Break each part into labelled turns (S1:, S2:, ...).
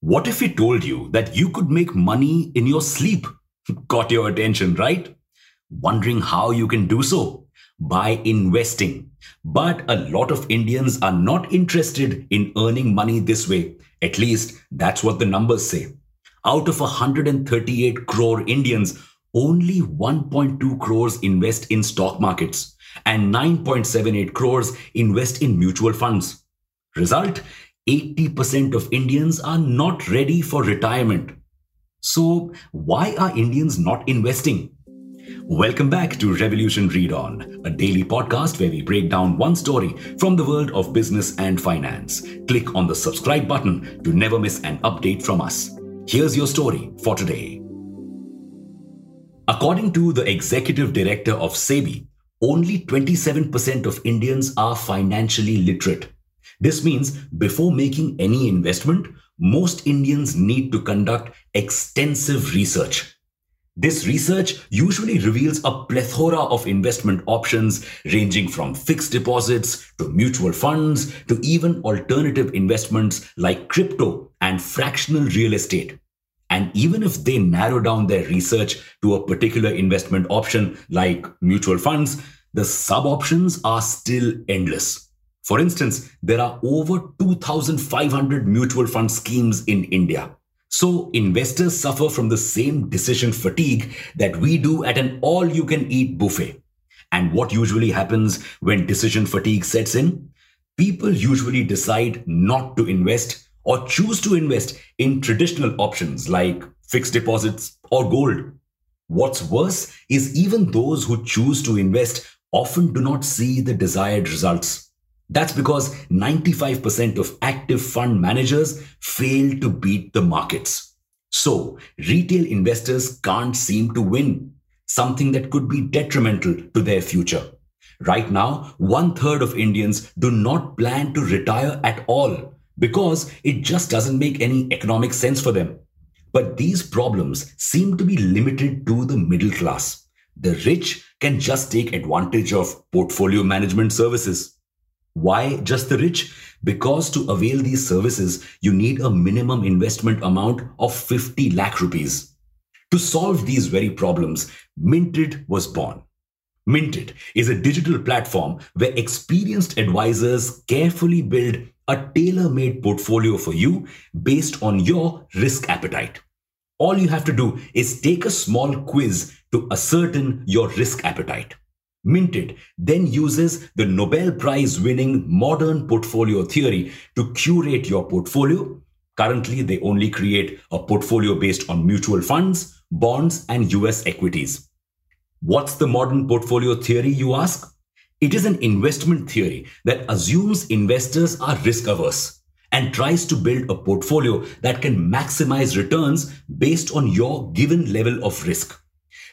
S1: What if we told you that you could make money in your sleep? Got your attention, right? Wondering how you can do so? By investing. But a lot of Indians are not interested in earning money this way. At least that's what the numbers say. Out of 138 crore Indians, only 1.2 crores invest in stock markets and 9.78 crores invest in mutual funds. Result 80% of Indians are not ready for retirement. So, why are Indians not investing? Welcome back to Revolution Read On, a daily podcast where we break down one story from the world of business and finance. Click on the subscribe button to never miss an update from us. Here's your story for today. According to the executive director of SEBI, only 27% of Indians are financially literate. This means before making any investment, most Indians need to conduct extensive research. This research usually reveals a plethora of investment options ranging from fixed deposits to mutual funds to even alternative investments like crypto and fractional real estate. And even if they narrow down their research to a particular investment option like mutual funds, the sub options are still endless. For instance, there are over 2,500 mutual fund schemes in India. So investors suffer from the same decision fatigue that we do at an all you can eat buffet. And what usually happens when decision fatigue sets in? People usually decide not to invest or choose to invest in traditional options like fixed deposits or gold. What's worse is even those who choose to invest often do not see the desired results. That's because 95% of active fund managers fail to beat the markets. So, retail investors can't seem to win, something that could be detrimental to their future. Right now, one third of Indians do not plan to retire at all because it just doesn't make any economic sense for them. But these problems seem to be limited to the middle class. The rich can just take advantage of portfolio management services. Why just the rich? Because to avail these services, you need a minimum investment amount of 50 lakh rupees. To solve these very problems, Minted was born. Minted is a digital platform where experienced advisors carefully build a tailor made portfolio for you based on your risk appetite. All you have to do is take a small quiz to ascertain your risk appetite. Minted then uses the Nobel Prize winning modern portfolio theory to curate your portfolio. Currently, they only create a portfolio based on mutual funds, bonds, and US equities. What's the modern portfolio theory, you ask? It is an investment theory that assumes investors are risk averse and tries to build a portfolio that can maximize returns based on your given level of risk.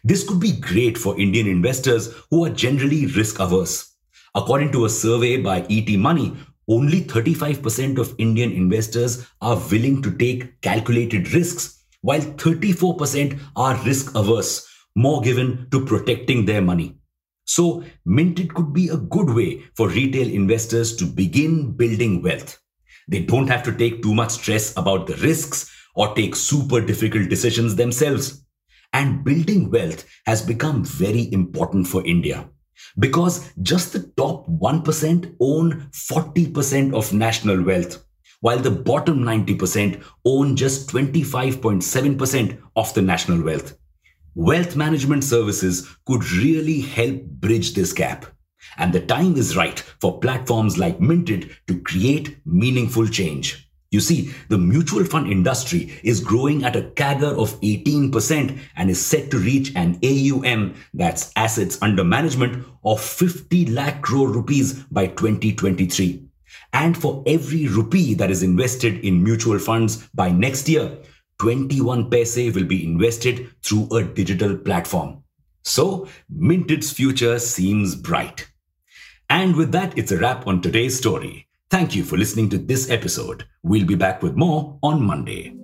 S1: This could be great for Indian investors who are generally risk averse. According to a survey by ET Money, only 35% of Indian investors are willing to take calculated risks, while 34% are risk averse, more given to protecting their money. So, Minted could be a good way for retail investors to begin building wealth. They don't have to take too much stress about the risks or take super difficult decisions themselves. And building wealth has become very important for India because just the top 1% own 40% of national wealth, while the bottom 90% own just 25.7% of the national wealth. Wealth management services could really help bridge this gap. And the time is right for platforms like Minted to create meaningful change. You see, the mutual fund industry is growing at a CAGR of 18% and is set to reach an AUM, that's assets under management, of 50 lakh crore rupees by 2023. And for every rupee that is invested in mutual funds by next year, 21 paise will be invested through a digital platform. So, Minted's future seems bright. And with that, it's a wrap on today's story. Thank you for listening to this episode. We'll be back with more on Monday.